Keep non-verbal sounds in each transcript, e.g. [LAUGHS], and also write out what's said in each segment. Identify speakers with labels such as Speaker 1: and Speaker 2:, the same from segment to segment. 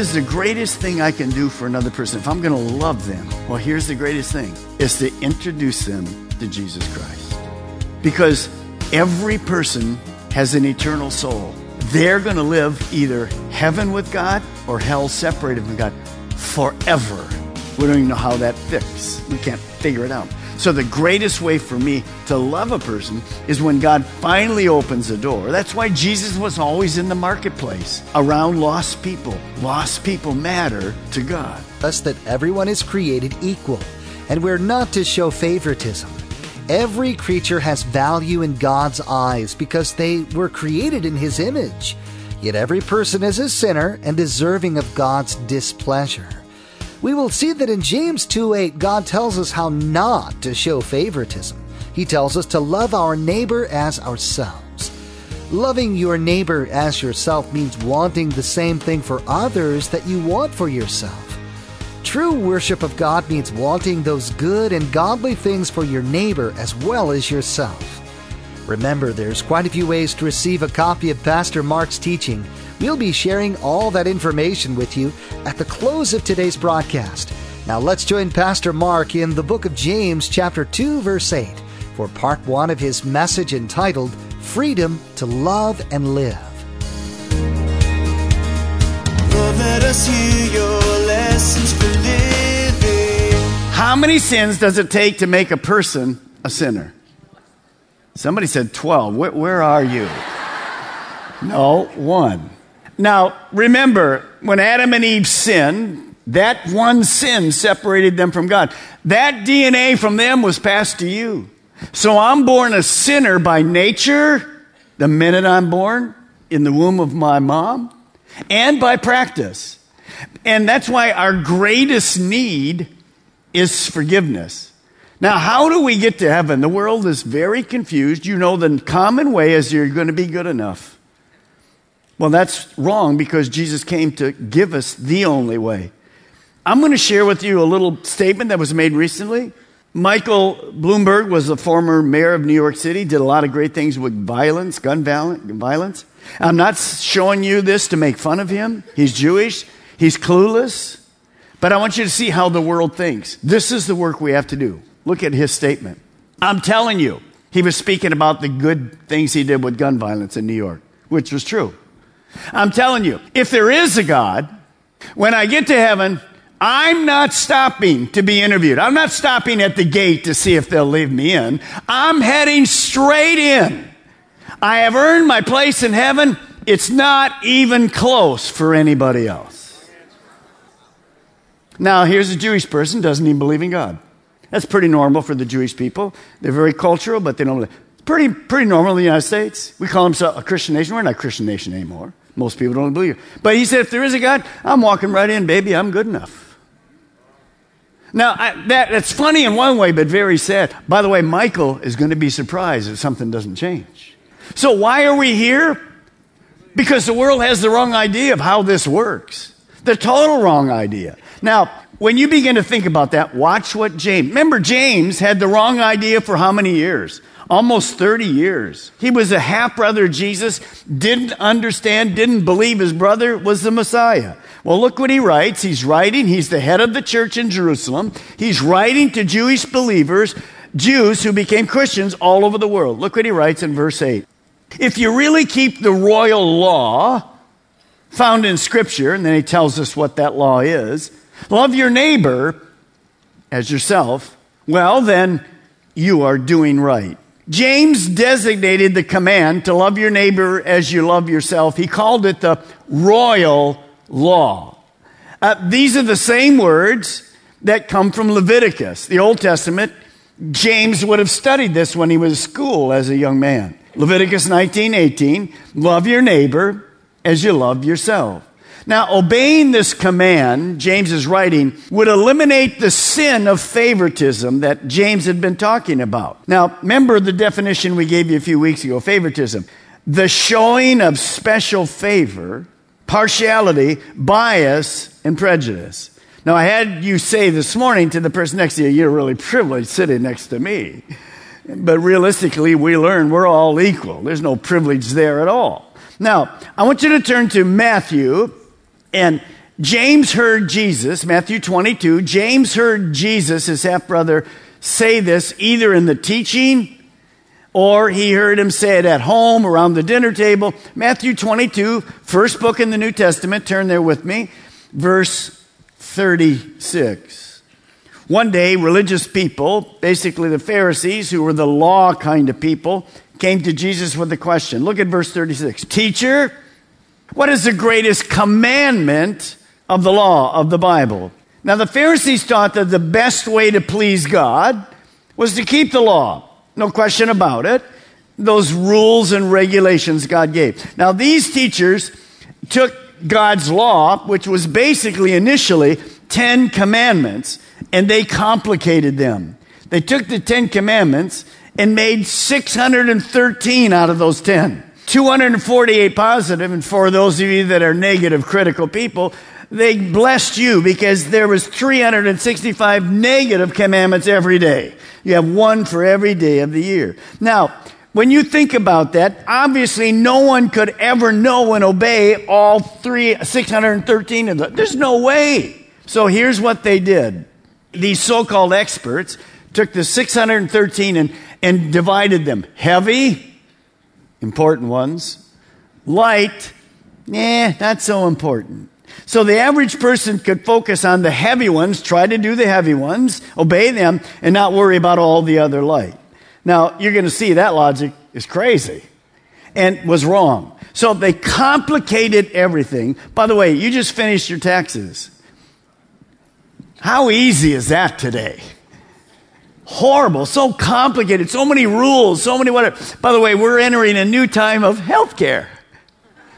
Speaker 1: Is the greatest thing I can do for another person if I'm going to love them? Well, here's the greatest thing is to introduce them to Jesus Christ. Because every person has an eternal soul. They're going to live either heaven with God or hell separated from God forever. We don't even know how that fits. We can't figure it out. So, the greatest way for me to love a person is when God finally opens the door. That's why Jesus was always in the marketplace around lost people. Lost people matter to God.
Speaker 2: Us that everyone is created equal, and we're not to show favoritism. Every creature has value in God's eyes because they were created in His image. Yet every person is a sinner and deserving of God's displeasure. We will see that in James 2 8, God tells us how not to show favoritism. He tells us to love our neighbor as ourselves. Loving your neighbor as yourself means wanting the same thing for others that you want for yourself. True worship of God means wanting those good and godly things for your neighbor as well as yourself. Remember, there's quite a few ways to receive a copy of Pastor Mark's teaching. We'll be sharing all that information with you at the close of today's broadcast. Now let's join Pastor Mark in the book of James, chapter 2, verse 8, for part 1 of his message entitled Freedom to Love and Live.
Speaker 3: Lord, let us hear your lessons for living.
Speaker 1: How many sins does it take to make a person a sinner? Somebody said 12. Where, where are you? No, one. Now, remember, when Adam and Eve sinned, that one sin separated them from God. That DNA from them was passed to you. So I'm born a sinner by nature the minute I'm born in the womb of my mom and by practice. And that's why our greatest need is forgiveness. Now, how do we get to heaven? The world is very confused. You know, the common way is you're going to be good enough. Well, that's wrong because Jesus came to give us the only way. I'm going to share with you a little statement that was made recently. Michael Bloomberg was the former mayor of New York City, did a lot of great things with violence, gun violence. I'm not showing you this to make fun of him. He's Jewish, he's clueless. But I want you to see how the world thinks. This is the work we have to do. Look at his statement. I'm telling you, he was speaking about the good things he did with gun violence in New York, which was true. I'm telling you, if there is a God, when I get to heaven, I'm not stopping to be interviewed. I'm not stopping at the gate to see if they'll leave me in. I'm heading straight in. I have earned my place in heaven. It's not even close for anybody else. Now, here's a Jewish person doesn't even believe in God. That's pretty normal for the Jewish people. They're very cultural, but they don't. It's pretty pretty normal in the United States. We call ourselves a Christian nation. We're not a Christian nation anymore. Most people don't believe. But he said, if there is a God, I'm walking right in, baby. I'm good enough. Now, I, that, that's funny in one way, but very sad. By the way, Michael is going to be surprised if something doesn't change. So, why are we here? Because the world has the wrong idea of how this works. The total wrong idea. Now, when you begin to think about that, watch what James, remember, James had the wrong idea for how many years? Almost 30 years. He was a half brother of Jesus, didn't understand, didn't believe his brother was the Messiah. Well, look what he writes. He's writing, he's the head of the church in Jerusalem. He's writing to Jewish believers, Jews who became Christians all over the world. Look what he writes in verse 8. If you really keep the royal law found in Scripture, and then he tells us what that law is, love your neighbor as yourself, well, then you are doing right. James designated the command to love your neighbor as you love yourself. He called it the royal law. Uh, these are the same words that come from Leviticus, the Old Testament. James would have studied this when he was at school as a young man. Leviticus 19:18, love your neighbor as you love yourself. Now, obeying this command, James is writing, would eliminate the sin of favoritism that James had been talking about. Now, remember the definition we gave you a few weeks ago favoritism. The showing of special favor, partiality, bias, and prejudice. Now, I had you say this morning to the person next to you, you're really privileged sitting next to me. But realistically, we learn we're all equal. There's no privilege there at all. Now, I want you to turn to Matthew and James heard Jesus, Matthew 22, James heard Jesus, his half brother, say this either in the teaching or he heard him say it at home around the dinner table. Matthew 22, first book in the New Testament, turn there with me, verse 36. One day, religious people, basically the Pharisees, who were the law kind of people, came to Jesus with a question. Look at verse 36. Teacher, what is the greatest commandment of the law of the Bible? Now, the Pharisees thought that the best way to please God was to keep the law. No question about it. Those rules and regulations God gave. Now, these teachers took God's law, which was basically initially 10 commandments, and they complicated them. They took the 10 commandments and made 613 out of those 10. 248 positive, and for those of you that are negative, critical people, they blessed you because there was 365 negative commandments every day. You have one for every day of the year. Now, when you think about that, obviously no one could ever know and obey all three, 613 of them. There's no way. So here's what they did. These so-called experts took the 613 and, and divided them. Heavy, important ones. Light, eh, not so important. So the average person could focus on the heavy ones, try to do the heavy ones, obey them, and not worry about all the other light. Now, you're going to see that logic is crazy and was wrong. So they complicated everything. By the way, you just finished your taxes. How easy is that today? Horrible, so complicated, so many rules, so many whatever. By the way, we're entering a new time of healthcare.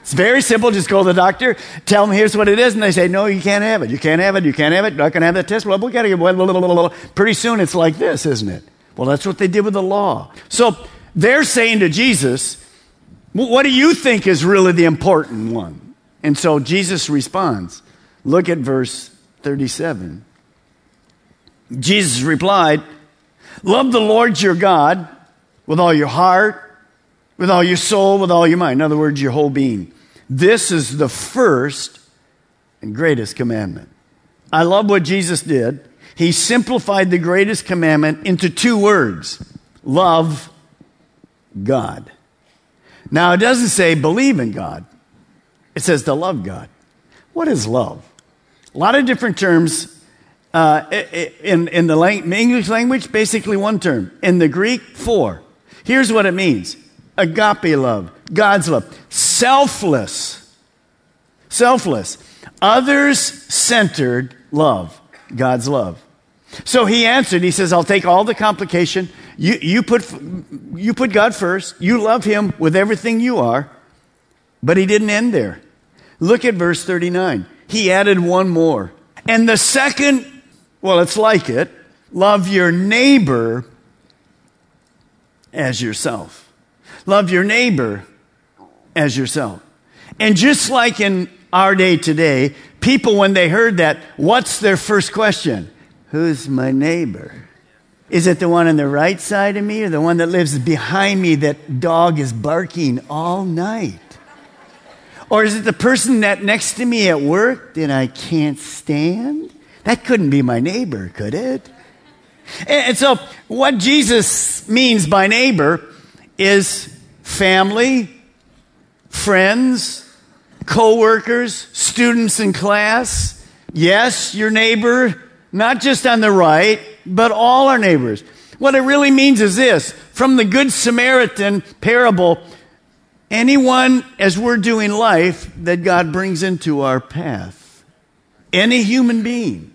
Speaker 1: It's very simple. Just go to the doctor, tell them here's what it is, and they say, no, you can't have it. You can't have it. You can't have it. You're not going to have that test. Well, we got to get blah, blah, blah, blah. Pretty soon it's like this, isn't it? Well, that's what they did with the law. So they're saying to Jesus, what do you think is really the important one? And so Jesus responds. Look at verse 37. Jesus replied, Love the Lord your God with all your heart, with all your soul, with all your mind. In other words, your whole being. This is the first and greatest commandment. I love what Jesus did. He simplified the greatest commandment into two words love God. Now, it doesn't say believe in God, it says to love God. What is love? A lot of different terms uh, in, in the English language, basically one term. In the Greek, four. Here's what it means agape love, God's love, selfless, selfless, others centered love, God's love. So he answered, he says, I'll take all the complication. You, you, put, you put God first. You love him with everything you are. But he didn't end there. Look at verse 39. He added one more. And the second well, it's like it. Love your neighbor as yourself. Love your neighbor as yourself. And just like in our day today, people, when they heard that, what's their first question? Who's my neighbor? Is it the one on the right side of me or the one that lives behind me that dog is barking all night? Or is it the person that next to me at work that I can't stand? That couldn't be my neighbor, could it? And so, what Jesus means by neighbor is family, friends, co-workers, students in class. Yes, your neighbor, not just on the right, but all our neighbors. What it really means is this from the Good Samaritan parable, anyone as we're doing life that God brings into our path. any human being.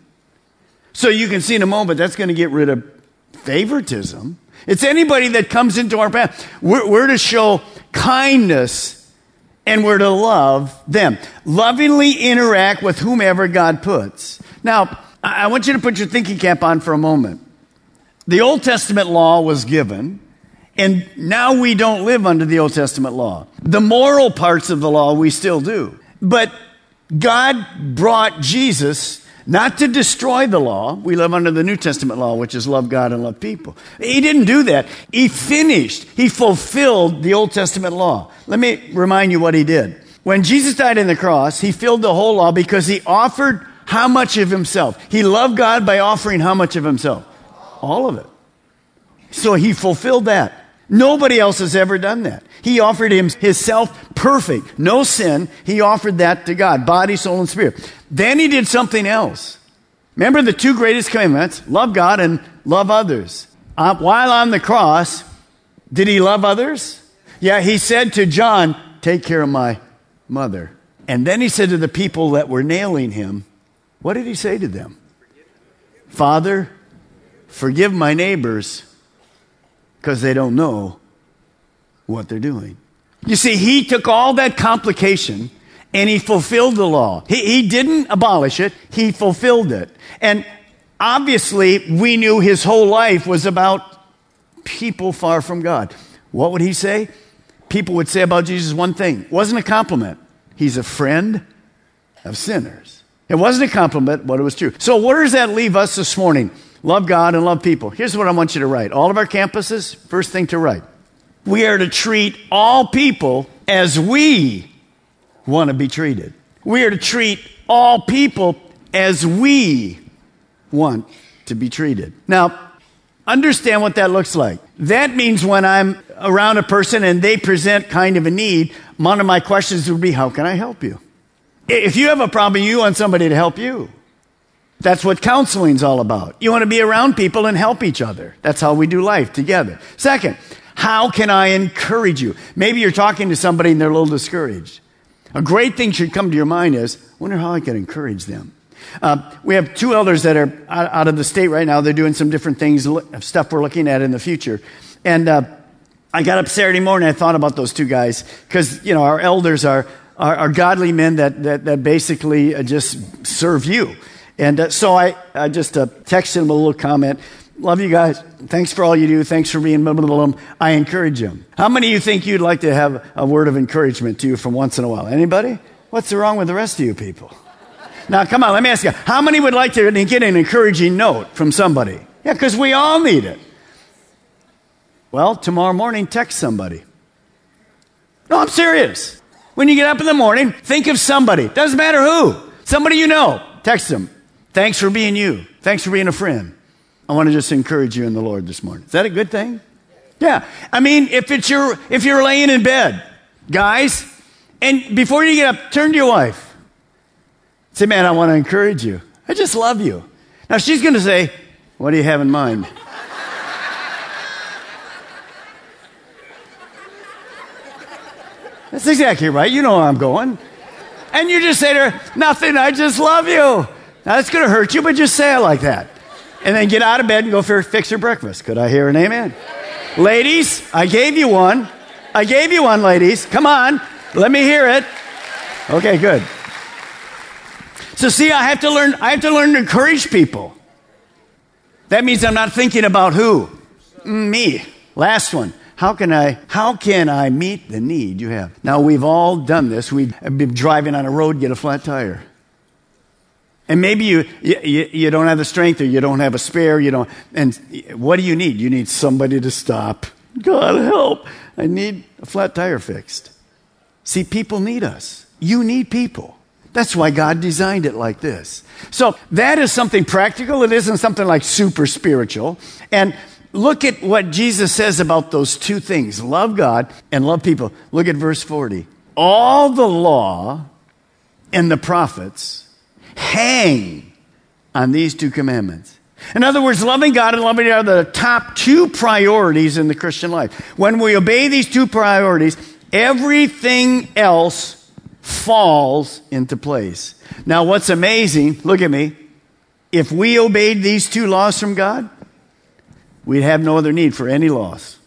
Speaker 1: So you can see in a moment that's going to get rid of favoritism. It's anybody that comes into our path. We're, we're to show kindness and we're to love them. Lovingly interact with whomever God puts. Now, I want you to put your thinking cap on for a moment. The Old Testament law was given, and now we don't live under the Old Testament law. The moral parts of the law we still do. But God brought Jesus not to destroy the law. We live under the New Testament law, which is love God and love people. He didn't do that. He finished, he fulfilled the Old Testament law. Let me remind you what he did. When Jesus died on the cross, he filled the whole law because he offered how much of himself? He loved God by offering how much of himself? All of it. So he fulfilled that. Nobody else has ever done that. He offered him himself perfect, no sin. He offered that to God, body, soul, and spirit. Then he did something else. Remember the two greatest commandments love God and love others. Uh, while on the cross, did he love others? Yeah, he said to John, Take care of my mother. And then he said to the people that were nailing him, What did he say to them? Father, forgive my neighbors because they don't know what they're doing. You see, he took all that complication and he fulfilled the law. He, he didn't abolish it, he fulfilled it. And obviously, we knew his whole life was about people far from God. What would he say? People would say about Jesus one thing. It wasn't a compliment. He's a friend of sinners. It wasn't a compliment, but it was true. So, where does that leave us this morning? Love God, and love people. Here's what I want you to write. All of our campuses, first thing to write. We are to treat all people as we want to be treated. We are to treat all people as we want to be treated. Now, understand what that looks like. That means when I'm around a person and they present kind of a need, one of my questions would be, How can I help you? If you have a problem, you want somebody to help you. That's what counseling's all about. You want to be around people and help each other. That's how we do life together. Second, how can I encourage you? Maybe you're talking to somebody and they're a little discouraged. A great thing should come to your mind is, wonder how I can encourage them. Uh, we have two elders that are out, of the state right now. They're doing some different things, stuff we're looking at in the future. And uh, I got up Saturday morning. I thought about those two guys because you know our elders are are, are godly men that that, that basically uh, just serve you. And uh, so I, I just uh, texted him a little comment. Love you guys. Thanks for all you do. Thanks for being blah, blah, blah, blah. I encourage you. How many of you think you'd like to have a word of encouragement to you from once in a while? Anybody? What's wrong with the rest of you people? Now, come on, let me ask you. How many would like to get an encouraging note from somebody? Yeah, because we all need it. Well, tomorrow morning, text somebody. No, I'm serious. When you get up in the morning, think of somebody. Doesn't matter who. Somebody you know. Text them. Thanks for being you. Thanks for being a friend. I want to just encourage you in the Lord this morning. Is that a good thing? Yeah. I mean, if it's your, if you're laying in bed, guys, and before you get up, turn to your wife. Say, man, I want to encourage you. I just love you. Now she's going to say, what do you have in mind? [LAUGHS] That's exactly right. You know where I'm going. And you just say to her, nothing, I just love you. Now, that's going to hurt you, but just say it like that. And then get out of bed and go for, fix your breakfast. Could I hear an amen? Ladies, I gave you one. I gave you one, ladies. Come on. Let me hear it. Okay, good. So see, I have to learn, I have to learn to encourage people. That means I'm not thinking about who? Mm, me. Last one. How can I, how can I meet the need you have? Now we've all done this. We've been driving on a road, get a flat tire. And maybe you, you, you don't have the strength or you don't have a spare, you don't, and what do you need? You need somebody to stop. God help. I need a flat tire fixed. See, people need us. You need people. That's why God designed it like this. So that is something practical. It isn't something like super spiritual. And look at what Jesus says about those two things love God and love people. Look at verse 40. All the law and the prophets hang on these two commandments. In other words, loving God and loving God are the top two priorities in the Christian life. When we obey these two priorities, everything else falls into place. Now, what's amazing, look at me. If we obeyed these two laws from God, we'd have no other need for any laws.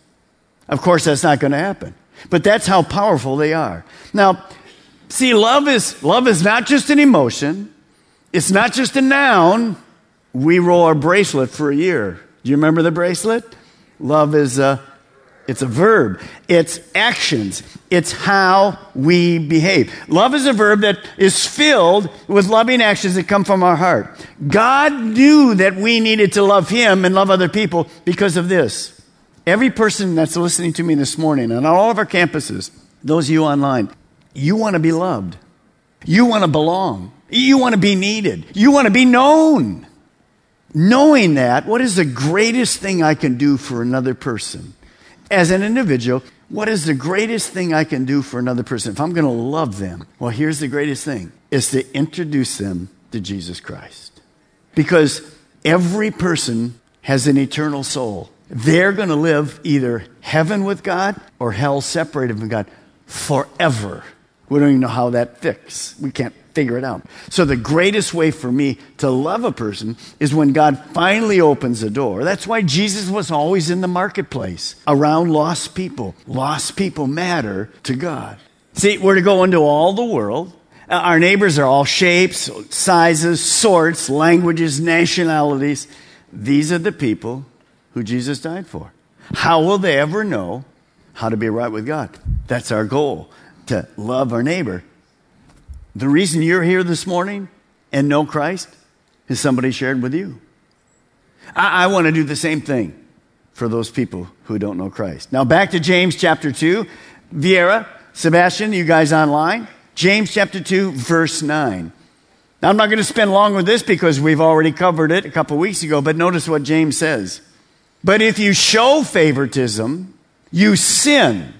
Speaker 1: Of course, that's not going to happen. But that's how powerful they are. Now, see, love is, love is not just an emotion. It's not just a noun. We roll our bracelet for a year. Do you remember the bracelet? Love is a, it's a verb. It's actions. It's how we behave. Love is a verb that is filled with loving actions that come from our heart. God knew that we needed to love Him and love other people because of this. Every person that's listening to me this morning on all of our campuses, those of you online, you want to be loved. You want to belong. You want to be needed. You want to be known. Knowing that, what is the greatest thing I can do for another person? As an individual, what is the greatest thing I can do for another person? If I'm going to love them, well, here's the greatest thing is to introduce them to Jesus Christ. Because every person has an eternal soul. They're going to live either heaven with God or hell separated from God forever. We don't even know how that fits. We can't figure it out. So the greatest way for me to love a person is when God finally opens the door. That's why Jesus was always in the marketplace around lost people. Lost people matter to God. See, we're to go into all the world. Uh, our neighbors are all shapes, sizes, sorts, languages, nationalities. These are the people who Jesus died for. How will they ever know how to be right with God? That's our goal to love our neighbor. The reason you're here this morning and know Christ is somebody shared with you. I, I want to do the same thing for those people who don't know Christ. Now, back to James chapter 2. Vero, Sebastian, you guys online? James chapter 2, verse 9. Now, I'm not going to spend long with this because we've already covered it a couple weeks ago, but notice what James says. But if you show favoritism, you sin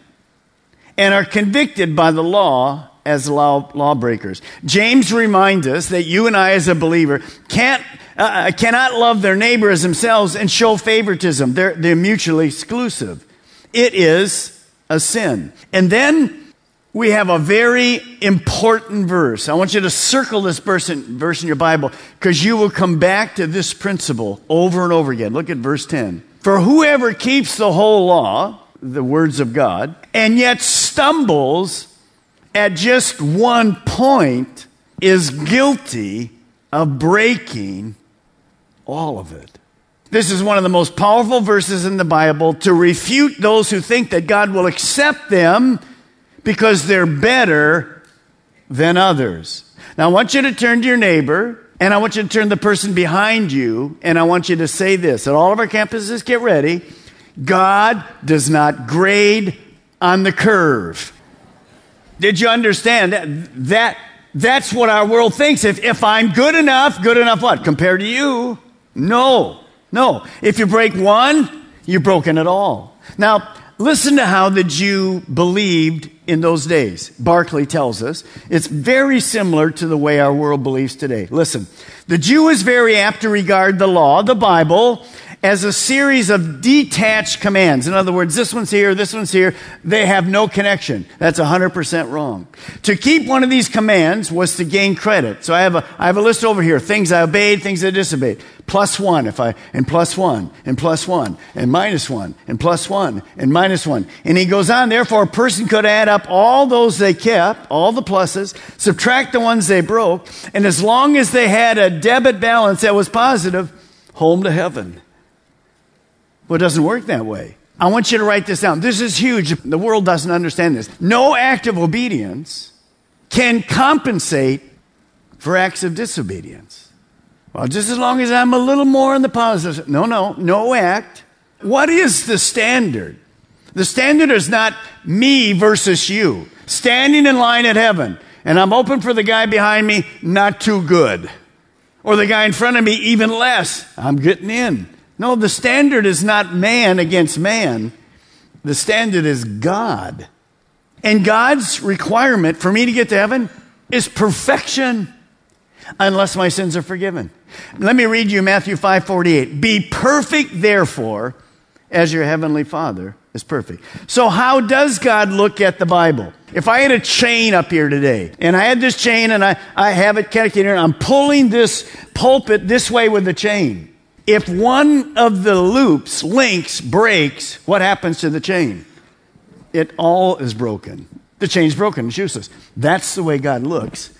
Speaker 1: and are convicted by the law as law, lawbreakers. James reminds us that you and I, as a believer, can't, uh, uh, cannot love their neighbor as themselves and show favoritism. They're, they're mutually exclusive. It is a sin. And then we have a very important verse. I want you to circle this verse in, verse in your Bible because you will come back to this principle over and over again. Look at verse 10. For whoever keeps the whole law, the words of God, and yet stumbles at just one point is guilty of breaking all of it. This is one of the most powerful verses in the Bible to refute those who think that God will accept them because they're better than others. Now, I want you to turn to your neighbor and I want you to turn the person behind you and I want you to say this. At all of our campuses, get ready. God does not grade on the curve. Did you understand that? that that's what our world thinks. If, if I'm good enough, good enough what? Compared to you? No. No. If you break one, you've broken it all. Now, listen to how the Jew believed in those days. Barclay tells us it's very similar to the way our world believes today. Listen, the Jew is very apt to regard the law, the Bible, as a series of detached commands. In other words, this one's here, this one's here. They have no connection. That's 100% wrong. To keep one of these commands was to gain credit. So I have a, I have a list over here. Things I obeyed, things I disobeyed. Plus one if I, and plus one, and plus one, and minus one, and plus one, and minus one. And he goes on, therefore a person could add up all those they kept, all the pluses, subtract the ones they broke, and as long as they had a debit balance that was positive, home to heaven. Well, it doesn't work that way. I want you to write this down. This is huge. The world doesn't understand this. No act of obedience can compensate for acts of disobedience. Well, just as long as I'm a little more on the positive. No, no, no act. What is the standard? The standard is not me versus you. Standing in line at heaven, and I'm open for the guy behind me, not too good. Or the guy in front of me, even less. I'm getting in. No, the standard is not man against man. The standard is God. And God's requirement for me to get to heaven is perfection unless my sins are forgiven. Let me read you Matthew 5:48. Be perfect therefore as your heavenly Father is perfect. So, how does God look at the Bible? If I had a chain up here today, and I had this chain and I, I have it connected here, and I'm pulling this pulpit this way with the chain. If one of the loops, links, breaks, what happens to the chain? It all is broken. The chain's broken, it's useless. That's the way God looks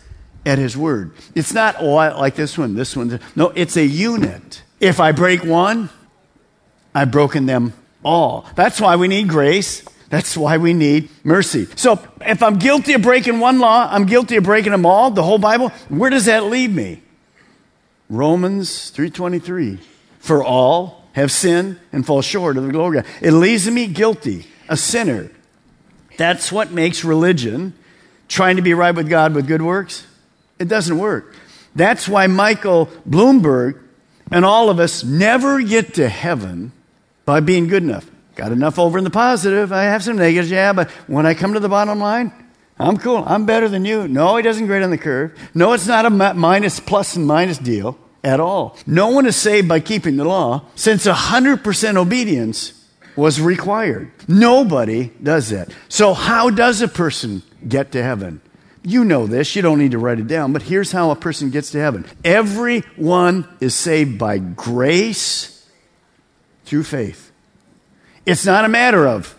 Speaker 1: at His Word. It's not, oh, I like this one, this one. No, it's a unit. If I break one, I've broken them all. That's why we need grace. That's why we need mercy. So if I'm guilty of breaking one law, I'm guilty of breaking them all, the whole Bible, where does that leave me? Romans 3:23. For all have sinned and fall short of the glory of God. It leaves me guilty, a sinner. That's what makes religion trying to be right with God with good works. It doesn't work. That's why Michael Bloomberg and all of us never get to heaven by being good enough. Got enough over in the positive. I have some negatives, yeah, but when I come to the bottom line, I'm cool. I'm better than you. No, he doesn't grade on the curve. No, it's not a minus, plus and minus deal at all. No one is saved by keeping the law since 100% obedience was required. Nobody does that. So, how does a person get to heaven? You know this, you don't need to write it down, but here's how a person gets to heaven. Everyone is saved by grace through faith. It's not a matter of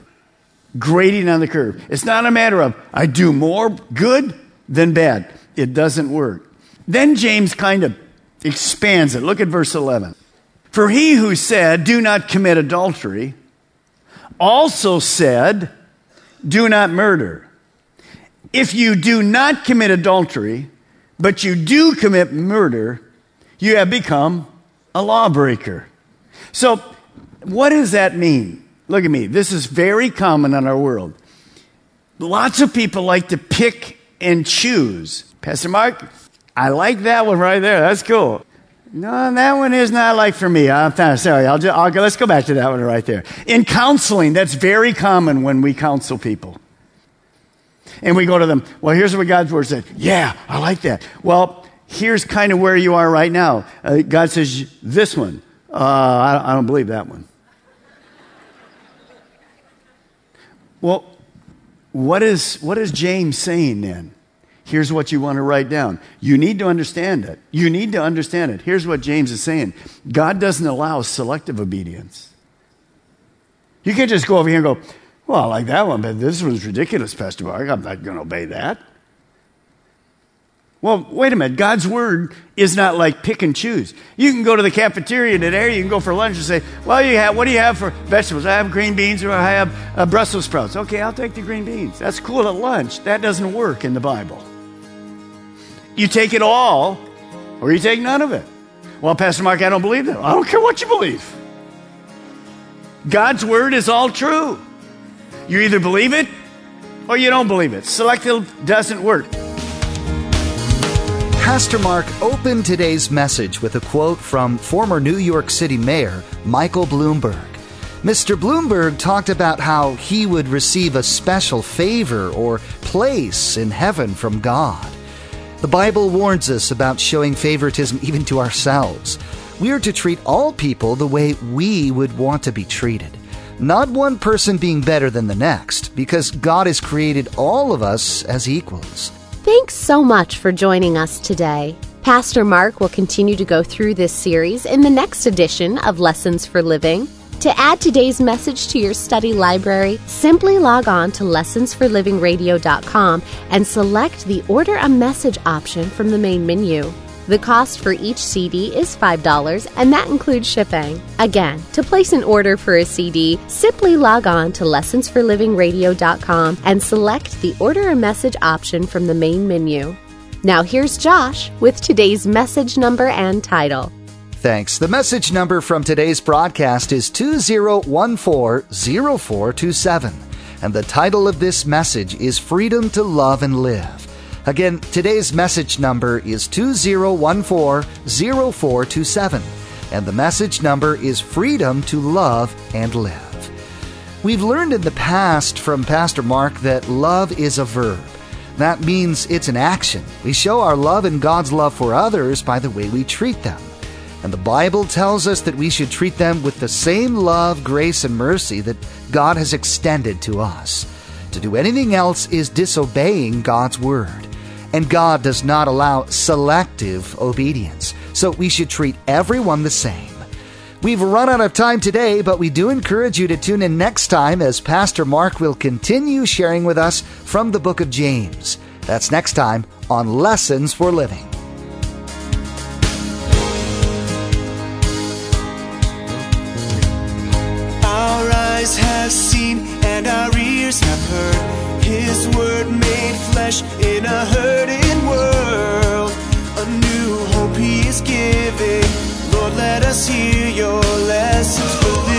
Speaker 1: grading on the curve. It's not a matter of I do more good than bad. It doesn't work. Then James kind of expands it. Look at verse 11. For he who said, Do not commit adultery, also said, Do not murder. If you do not commit adultery, but you do commit murder, you have become a lawbreaker. So, what does that mean? Look at me. This is very common in our world. Lots of people like to pick and choose. Pastor Mark, I like that one right there. That's cool. No, that one is not like for me. I'm sorry. I'll, just, I'll go, let's go back to that one right there. In counseling, that's very common when we counsel people. And we go to them, well, here's what God's word said. Yeah, I like that. Well, here's kind of where you are right now. Uh, God says, this one. Uh, I, I don't believe that one. Well, what is, what is James saying then? Here's what you want to write down. You need to understand it. You need to understand it. Here's what James is saying God doesn't allow selective obedience. You can't just go over here and go, Well, I like that one, but this one's ridiculous, Pastor Mark. I'm not going to obey that. Well, wait a minute. God's word is not like pick and choose. You can go to the cafeteria today, you can go for lunch and say, Well, you have, what do you have for vegetables? I have green beans or I have uh, Brussels sprouts. Okay, I'll take the green beans. That's cool at lunch. That doesn't work in the Bible. You take it all or you take none of it. Well, Pastor Mark, I don't believe that. I don't care what you believe. God's word is all true. You either believe it or you don't believe it. Selective doesn't work.
Speaker 2: Pastor Mark opened today's message with a quote from former New York City Mayor Michael Bloomberg. Mr. Bloomberg talked about how he would receive a special favor or place in heaven from God. The Bible warns us about showing favoritism even to ourselves. We are to treat all people the way we would want to be treated. Not one person being better than the next, because God has created all of us as equals.
Speaker 4: Thanks so much for joining us today. Pastor Mark will continue to go through this series in the next edition of Lessons for Living. To add today's message to your study library, simply log on to lessonsforlivingradio.com and select the Order a Message option from the main menu. The cost for each CD is $5, and that includes shipping. Again, to place an order for a CD, simply log on to lessonsforlivingradio.com and select the Order a Message option from the main menu. Now, here's Josh with today's message number and title.
Speaker 2: Thanks. The message number from today's broadcast is 20140427, and the title of this message is Freedom to Love and Live. Again, today's message number is 20140427, and the message number is Freedom to Love and Live. We've learned in the past from Pastor Mark that love is a verb. That means it's an action. We show our love and God's love for others by the way we treat them. And the Bible tells us that we should treat them with the same love, grace, and mercy that God has extended to us. To do anything else is disobeying God's word. And God does not allow selective obedience. So we should treat everyone the same. We've run out of time today, but we do encourage you to tune in next time as Pastor Mark will continue sharing with us from the book of James. That's next time on Lessons for Living.
Speaker 3: eyes have seen and our ears have heard His word made flesh in a hurting world. A new hope He is giving. Lord, let us hear your lessons.